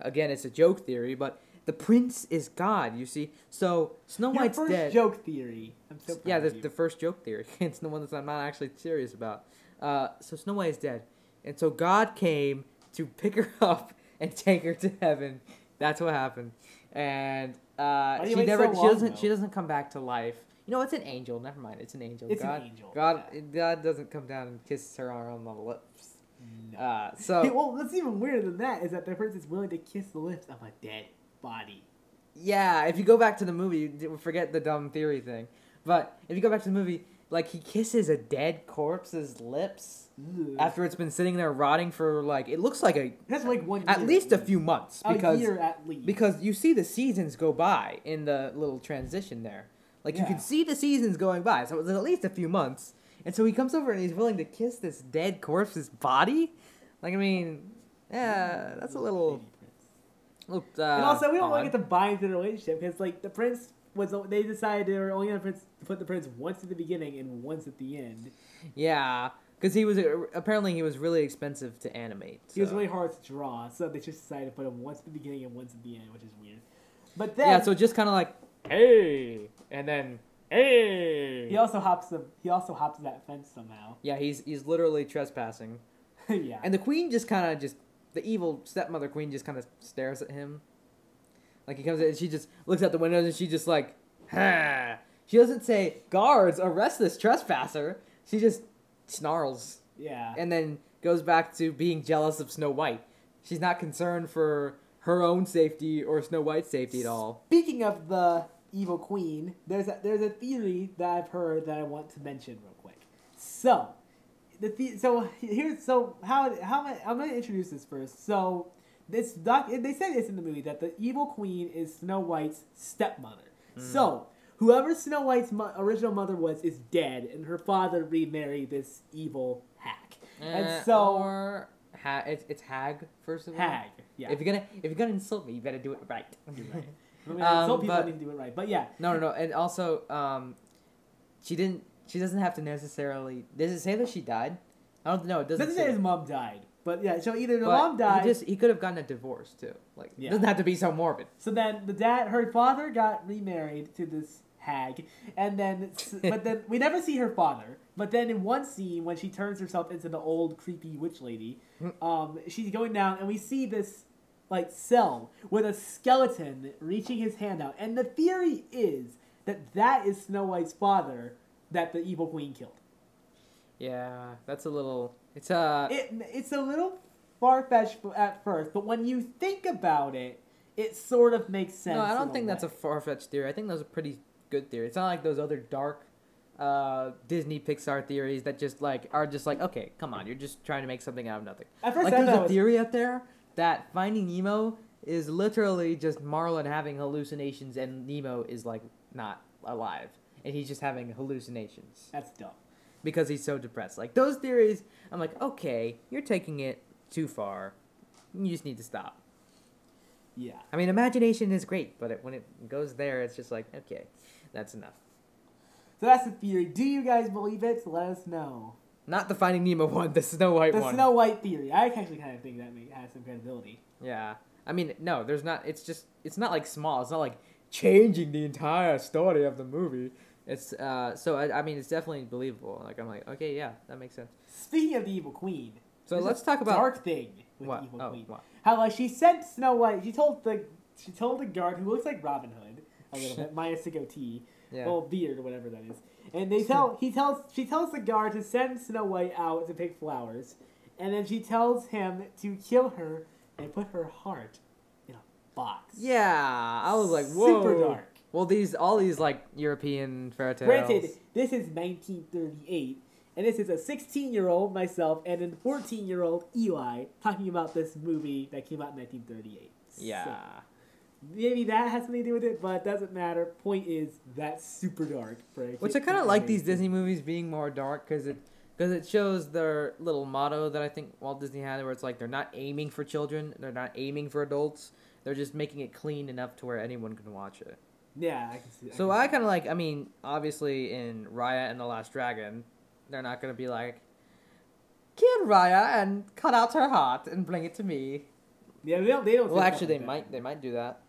again, it's a joke theory, but the prince is God. You see, so Snow Your White's first dead. joke theory. I'm so proud yeah, the, the first joke theory. [laughs] it's the one that I'm not actually serious about. Uh, so Snow White is dead, and so God came to pick her [laughs] up and [laughs] take her to heaven. That's what happened, and uh, she never. so she doesn't. She doesn't come back to life. You know, it's an angel. Never mind. It's an angel. It's an God, angel, God, yeah. God doesn't come down and kiss her on the lips. No. Uh, Hey, so [laughs] well, what's even weirder than that is that the prince is willing to kiss the lips of a dead body. yeah, if you go back to the movie, forget the dumb theory thing. But if you go back to the movie, like he kisses a dead corpse's lips. Ugh. after it's been sitting there rotting for like it looks like a That's like one. at least a few months A because year at least. because you see the seasons go by in the little transition there. Like you can see the seasons going by, so it was at least a few months. And so he comes over and he's willing to kiss this dead corpse's body. Like I mean, yeah, that's a little. Little uh, and also, we don't want to get to buy into the relationship because, like, the prince was. They decided they were only gonna put the prince once at the beginning and once at the end. Yeah, because he was apparently he was really expensive to animate. He was really hard to draw, so they just decided to put him once at the beginning and once at the end, which is weird. But then yeah, so just kind of like hey, and then hey. he also hops the he also hops that fence somehow. Yeah, he's he's literally trespassing. [laughs] yeah. And the queen just kind of just the evil stepmother queen just kind of stares at him. Like he comes in and she just looks out the windows and she just like, ha. She doesn't say guards arrest this trespasser. She just snarls yeah. and then goes back to being jealous of Snow White. She's not concerned for her own safety or Snow White's safety at all. Speaking of the evil queen, there's a, there's a theory that I've heard that I want to mention real quick. So, the, the so here's so how how am I, I'm going to introduce this first. So, this doc they say this in the movie that the evil queen is Snow White's stepmother. So, whoever Snow White's mo- original mother was is dead, and her father remarried this evil hack. Eh, and so or ha- it's, it's Hag first of all. hag, yeah. If you're gonna if you're gonna insult me, you better do it right. [laughs] Right. [laughs] I mean, Um, some people but- need to do it right, but yeah. No, no, no, and also, um, she didn't. She doesn't have to necessarily. Does it say that she died? I don't know. It doesn't Doesn't say. say his mom died, but yeah. So either the But mom died. He just he could have gotten a divorce too. Like Yeah. it doesn't have to be so morbid. So then the dad, her father got remarried to this hag, and then, [laughs] but then we never see her father. But then in one scene, when she turns herself into the old creepy witch lady, um, she's going down, and we see this like cell with a skeleton reaching his hand out, and the theory is that that is Snow White's father that the evil queen killed. Yeah, that's a little. It's uh. It it's a little far fetched at first, but when you think about it, it sort of makes sense. no, I don't think that's a far fetched theory. I think that's a pretty good theory. It's not like those other dark. Uh, Disney Pixar theories that just like are just like okay, come on, you're just trying to make something out of nothing. At first, like there's a was- theory out there that Finding Nemo is literally just Marlin having hallucinations and Nemo is like not alive and he's just having hallucinations That's dumb. Because he's so depressed. Like those theories, I'm like, okay, you're taking it too far. You just need to stop. Yeah. I mean, imagination is great, but it, when it goes there, it's just like, okay, that's enough. So that's the theory. Do you guys believe it? Let us know. Not the Finding Nemo one, [laughs] the Snow White The one. The Snow White theory. I actually kind of think that may- has some credibility. Yeah. I mean, no, there's not. It's just. It's not like small. It's not like changing the entire story of the movie. It's uh. So I, I mean, it's definitely believable. Like I'm like, okay, yeah, that makes sense. Speaking of the evil queen, So let's a talk about dark thing with what? the evil Oh, queen. what? How like she sent Snow White. She told the she told the guard who looks like Robin Hood a little [laughs] bit, minus the goatee, Yeah. well beard or whatever that is. And they tell [laughs] he tells she tells the guard to send Snow White out to pick flowers, and then she tells him to kill her and put her heart in a box. yeah. I was like, whoa. Super dark. Well, these all these like European fairy tales. Granted, this is 1938, and this is a 16 year old myself and a 14 year old Eli talking about this movie that came out in 1938. Yeah. So, maybe that has something to do with it, but it doesn't matter. Point is, that's super dark. A Which I kind of like these Disney. Disney movies being more dark because it because it shows their little motto that I think Walt Disney had, where it's like they're not aiming for children, they're not aiming for adults, they're just making it clean enough to where anyone can watch it. Yeah, I can see. So can I kind of like. I mean, obviously in Raya and the Last Dragon, they're not gonna be like, kill Raya and cut out her heart and bring it to me. Yeah, they don't. They don't. Well, actually, they like might. They might do that.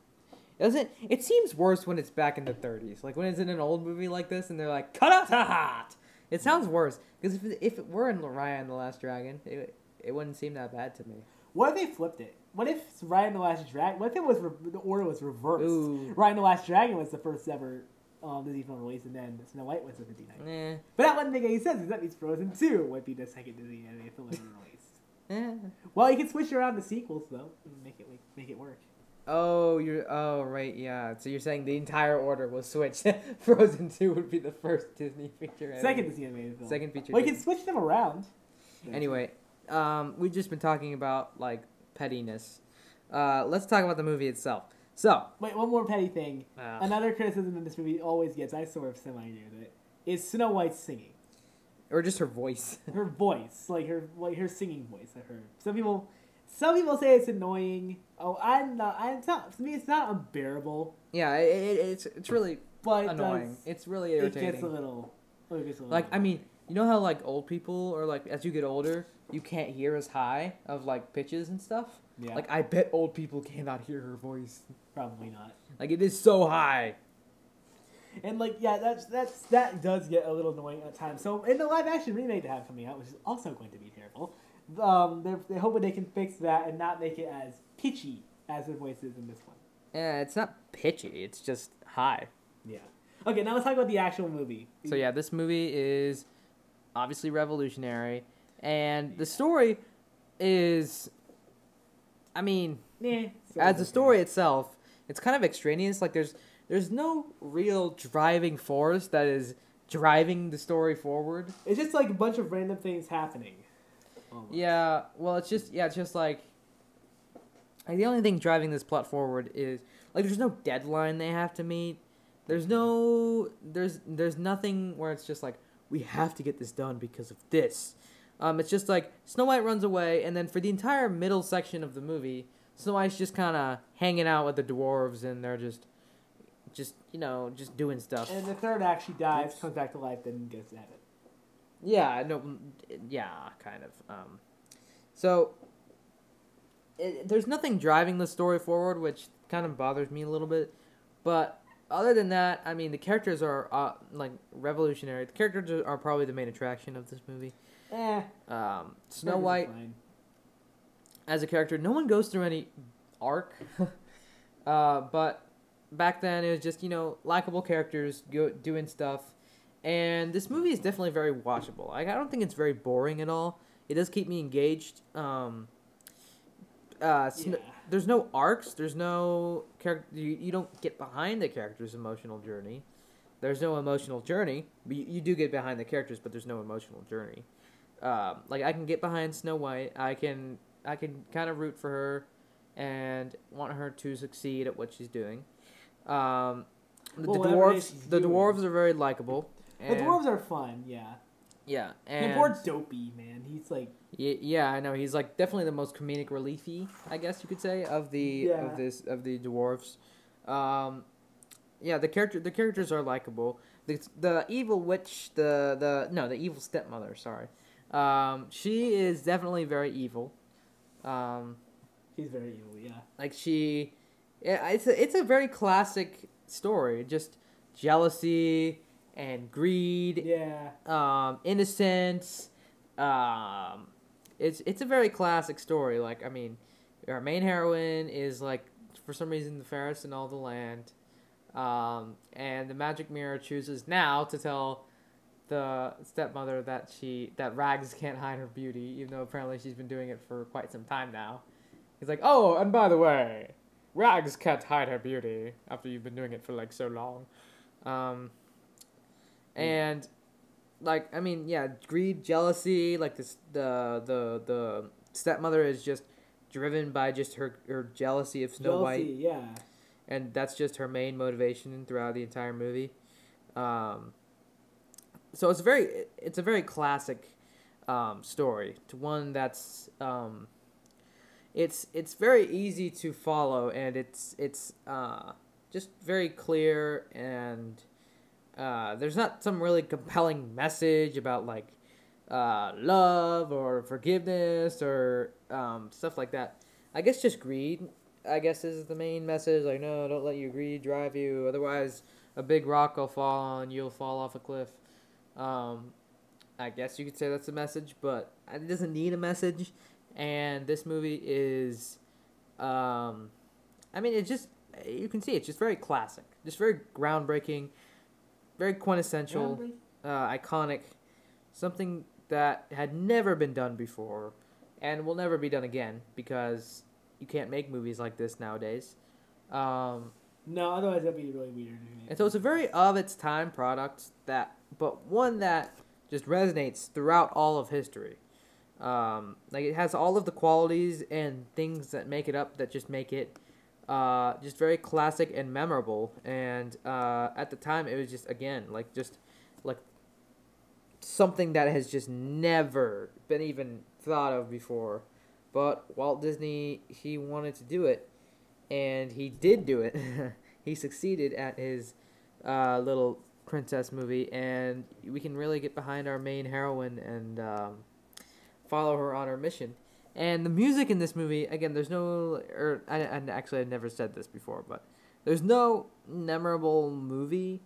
Doesn't it seems worse when it's back in the 30s? Like when it's in an old movie like this, and they're like, "Cut out the hat." It sounds worse because if it, if it were in Raya and the Last Dragon, it it wouldn't seem that bad to me. What if they flipped it? What if Raya and the Last Dragon? What if it was re- the order was reversed? Ooh. Raya and the Last Dragon was the first ever um, Disney film release, and then Snow White was the 59th. Eh, But that wouldn't make any sense. That means Frozen Two would be the second Disney animated film ever [laughs] released. eh. Well, you can switch around the sequels though, and make it like, make it work. Oh, you're. Oh, right. Yeah. So you're saying the entire order was switched. [laughs] Frozen Two would be the first Disney feature. Second animated- Disney animated film. Second feature. Well, you can switch them around. Anyway, um, we've just been talking about like pettiness. Uh, let's talk about the movie itself. So, Wait, one more petty thing. uh, Another criticism that this movie always gets, I sort of semi with it, is Snow White singing. or just her voice. [laughs] Her voice, like her like her singing voice. I heard some people, some people say it's annoying. Oh, I'm not. I'm not. To me, it's not unbearable, yeah, it, it, it's it's really but it annoying. It's really it irritating. gets a little. It gets a little like I mean, you know how like old people or like as you get older, you can't hear as high of like pitches and stuff. yeah, Like I bet old people cannot hear her voice. probably not. Like it is so high. And like yeah, that's that's that does get a little annoying at times. So in the live action remake they have coming out, which is also going to be terrible, um, they're they're hoping they can fix that and not make it as pitchy as the voice is in this one. Yeah, it's not pitchy. It's just high. Yeah. Okay, now let's talk about the actual movie. So yeah, this movie is obviously revolutionary, and the story is, I mean, so as okay. story itself, it's kind of extraneous. Like there's there's no real driving force that is driving the story forward. It's just like a bunch of random things happening. Almost. Yeah, well, it's just yeah, it's just like, like the only thing driving this plot forward is like there's no deadline they have to meet. There's no there's there's nothing where it's just like we have to get this done because of this. Um, it's just like Snow White runs away, and then for the entire middle section of the movie, Snow White's just kind of hanging out with the dwarves, and they're just, just you know, just doing stuff. And the third act, she dies, comes back to life, then gets to heaven. Yeah, no, mm, yeah, kind of. Um, so it, there's nothing driving the story forward, which kind of bothers me a little bit. But other than that, I mean, the characters are uh, like revolutionary. The characters are- are probably the main attraction of this movie. Eh. Um, Snow White fine. as a character, no one goes through any arc. [laughs] uh, but back then, it was just you know likable characters go, doing stuff, and this movie is definitely very watchable. Like I don't think it's very boring at all. It does keep me engaged. Um, uh, Sn- Yeah. There's no arcs. There's no character. You, you don't get behind the character's emotional journey. There's no emotional journey. But you, you do get behind the characters, but there's no emotional journey. Um, like I can get behind Snow White. I can I can kind of root for her, and want her to succeed at what she's doing. Um, the, Well, the whatever it is dwarves the dwarves are very likable. The dwarves are fun, yeah. yeah, And and poor Dopey, man. He's like, yeah, yeah, I know he's like definitely the most comedic reliefy, I guess you could say, of the Yeah. of this of the dwarves. Um, yeah, the character the characters are likable. The the evil witch, the the no, the evil stepmother. Sorry, um, she is definitely very evil. Um, he's very evil, yeah. like she, yeah, it's a, it's a very classic story. Just jealousy and greed Yeah. um, innocence. Um, it's it's a very classic story. Like I mean, our main heroine is like for some reason the fairest in all the land, um, and the magic mirror chooses now to tell the stepmother that she that Rags can't hide her beauty, even though apparently she's been doing it for quite some time now. He's like, oh, and by the way, Rags can't hide her beauty after you've been doing it for like so long. Um, and like I mean, yeah, greed, jealousy, like this the the the stepmother is just driven by just her her jealousy of Snow Jealousy, White, yeah. and that's just her main motivation throughout the entire movie. Um, so it's very it's a very classic um, story to one that's um, it's it's very easy to follow and it's it's uh, just very clear and uh, there's not some really compelling message about like uh, love or forgiveness or um, stuff like that. I guess just greed. I guess is the main message. Like, no, don't let your greed drive you. Otherwise, a big rock will fall on you'll fall off a cliff. Um, I guess you could say that's a message, but it doesn't need a message. And this movie is, um, I mean, it just you can see it's just very classic, just very groundbreaking, very quintessential, uh, iconic, something that had never been done before, and will never be done again because you can't make movies like this nowadays. Um, No, otherwise that'd be really weird. and so it's a very of its time product that, but one that just resonates throughout all of history. Um, like it has all of the qualities and things that make it up that just make it uh, just very classic and memorable. And uh, at the time, it was just again like just like something that has just never been even thought of before. But Walt Disney, he wanted to do it, and he did do it. [laughs] he succeeded at his uh, little princess movie, and we can really get behind our main heroine and um, follow her on her mission. And the music in this movie, again, there's no, or I, I actually I've never said this before, but there's no memorable movie,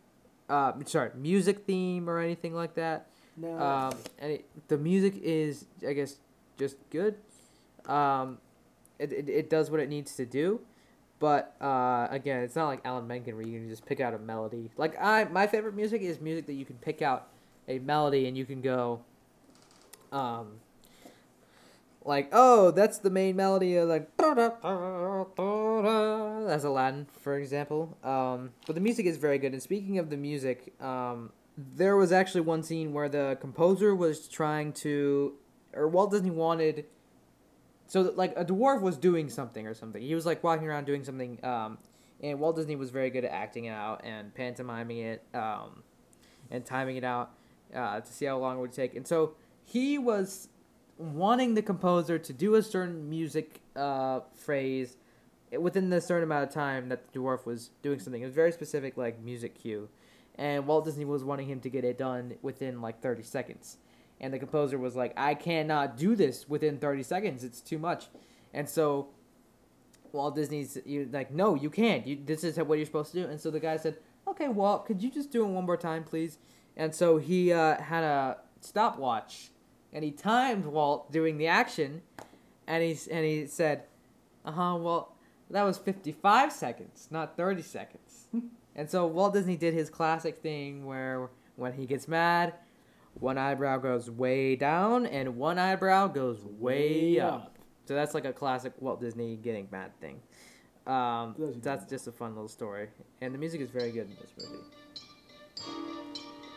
uh, sorry, music theme or anything like that. No. Um, and it, the music is, I guess, just good. Um, it, it, it does what it needs to do, but uh, again, it's not like Alan Menken where you can just pick out a melody. Like I, my favorite music is music that you can pick out a melody and you can go, um, like oh, that's the main melody of like that's Aladdin, for example. Um, but the music is very good. And speaking of the music, um, there was actually one scene where the composer was trying to, or Walt Disney wanted, so like a dwarf was doing something or something. He was like walking around doing something, um, and Walt Disney was very good at acting it out and pantomiming it, um, and timing it out uh, to see how long it would take. And so he was wanting the composer to do a certain music uh, phrase within the certain amount of time that the dwarf was doing something. It was very specific, like music cue, and Walt Disney was wanting him to get it done within like thirty seconds. And the composer was like, "I cannot do this within thirty seconds. It's too much." And so Walt Disney's like, "No, you can't. You this is what you're supposed to do." And so the guy said, "Okay, Walt, could you just do it one more time, please?" And so he uh, had a stopwatch, and he timed Walt doing the action, and he and he said, "Uh huh, well." That was 55 seconds, not 30 seconds. [laughs] and so Walt Disney did his classic thing where when he gets mad, one eyebrow goes way down and one eyebrow goes way up. So that's like a classic Walt Disney getting mad thing. Um, that's just a fun little story. And the music is very good in this movie.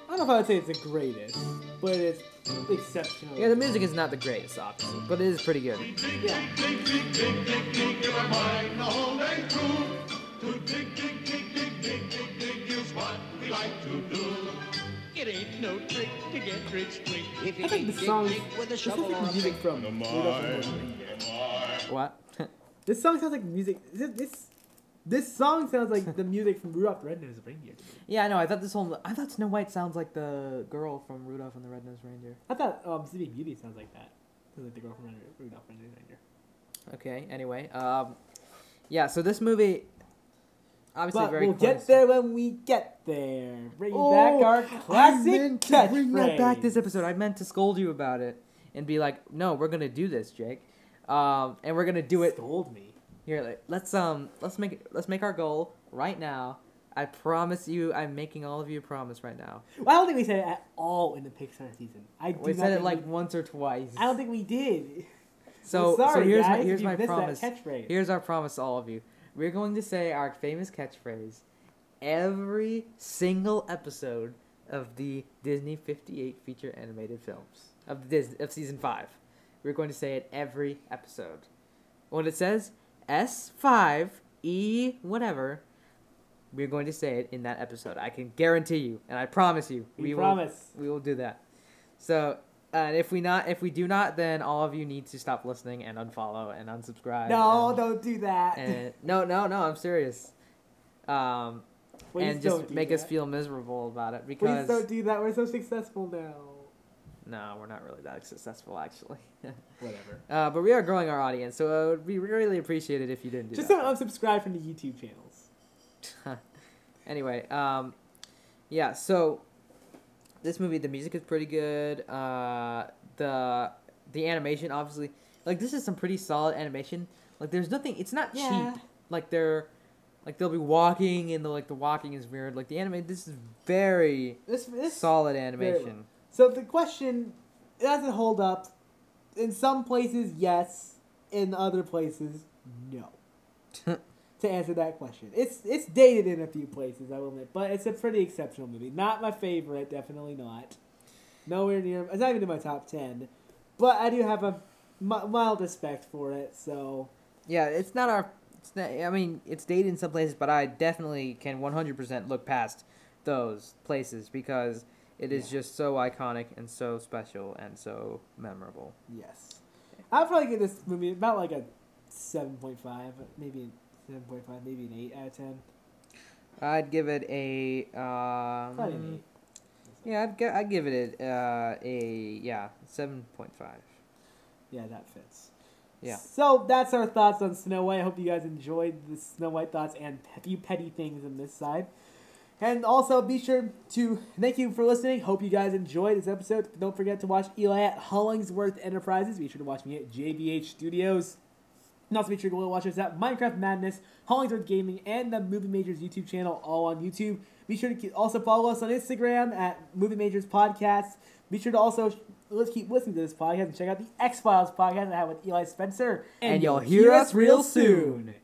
I don't know if I would say it's the greatest, but it's exceptional. Yeah, the music is not the greatest, obviously, but it is pretty good. Yeah. It ain't no trick to get rich quick. If I think the song, with this shovel is like music from Rudolph and the Red-Nosed Reindeer. What? [laughs] This song sounds like music. This this, this song sounds like the music from Rudolph the Red-Nosed Reindeer. yeah, I know. I thought this whole I thought Snow White sounds like the girl from Rudolph and the Red-Nosed Reindeer. I thought um, Sleeping Beauty sounds like that. Sounds like the girl from Rudolph the Red-Nosed Reindeer. Okay. Anyway, um, yeah. So this movie, obviously, But very. we'll close. get there when we get there. Bring Oh, back our classic to bring that back this episode. I meant to scold you about it and be like, "No, we're gonna do this, Jake, um, and we're gonna do it Scold me. Here. Like, let's um, let's make it, let's make our goal right now. I promise you, I'm making all of you a promise right now. Well, I don't think we said it at all in the Pixar season. I We said it like we- once or twice. I don't think we did. [laughs] So, sorry, so here's guys, my here's my promise. catchphrase. Here's our promise to all of you. We're going to say our famous catchphrase every single episode of the Disney 58 feature animated films of the Dis- of season 5. We're going to say it every episode. When it says S5 E whatever, we're going to say it in that episode. I can guarantee you and I promise you We will promise. we will do that. So, uh, if we not if we do not, then all of you need to stop listening and unfollow and unsubscribe. No, and, don't do that. and no, no, no. I'm serious. Um, Please and just make us feel miserable about it because Please don't do that. We're so successful now. No, we're not really that successful actually. [laughs] Whatever. Uh, but we are growing our audience, so it would be really appreciated if you didn't do Just that. don't unsubscribe from the YouTube channels. [laughs] anyway, um, yeah. So this movie, the music is pretty good. Uh, the the animation, obviously, like this is some pretty solid animation. Like there's nothing. It's not Yeah. cheap. Like they're like they'll be walking and the like the walking is weird. Like the anime, this is very This, this solid well. animation. So the question doesn't hold up. In some places, yes. In other places, no. [laughs] to answer that question, it's it's dated in a few places, I will admit, but it's a pretty exceptional movie. Not my favorite, definitely not. Nowhere near. It's not even in my top ten, but I do have a mild respect for it. So Yeah, it's not our. It's not, I mean, it's dated in some places, but I definitely can 100% look past those places because it is Yeah. just so iconic and so special and so memorable. yes, I'd probably give this movie about like a seven point five, maybe seven point five, maybe an eight out of ten. I'd give it a. Um, Probably an eight. Yeah, I'd, gi- I'd give it a, uh, a yeah seven point five. Yeah, that fits. Yeah. So that's our thoughts on Snow White. I hope you guys enjoyed the Snow White thoughts and a few petty things on this side. And also be sure to thank you for listening. Hope you guys enjoyed this episode. Don't forget to watch Eli at Hollingsworth Enterprises. Be sure to watch me at JBH Studios. And also be sure to go watch us at Minecraft Madness, Hollingsworth Gaming, and the Movie Majors YouTube channel, all on YouTube. Be sure to keep, also follow us on Instagram at Movie Majors Podcast. Be sure to also let's keep listening to this podcast and check out the X Files podcast I have with Eli Spencer. And you'll hear us real soon.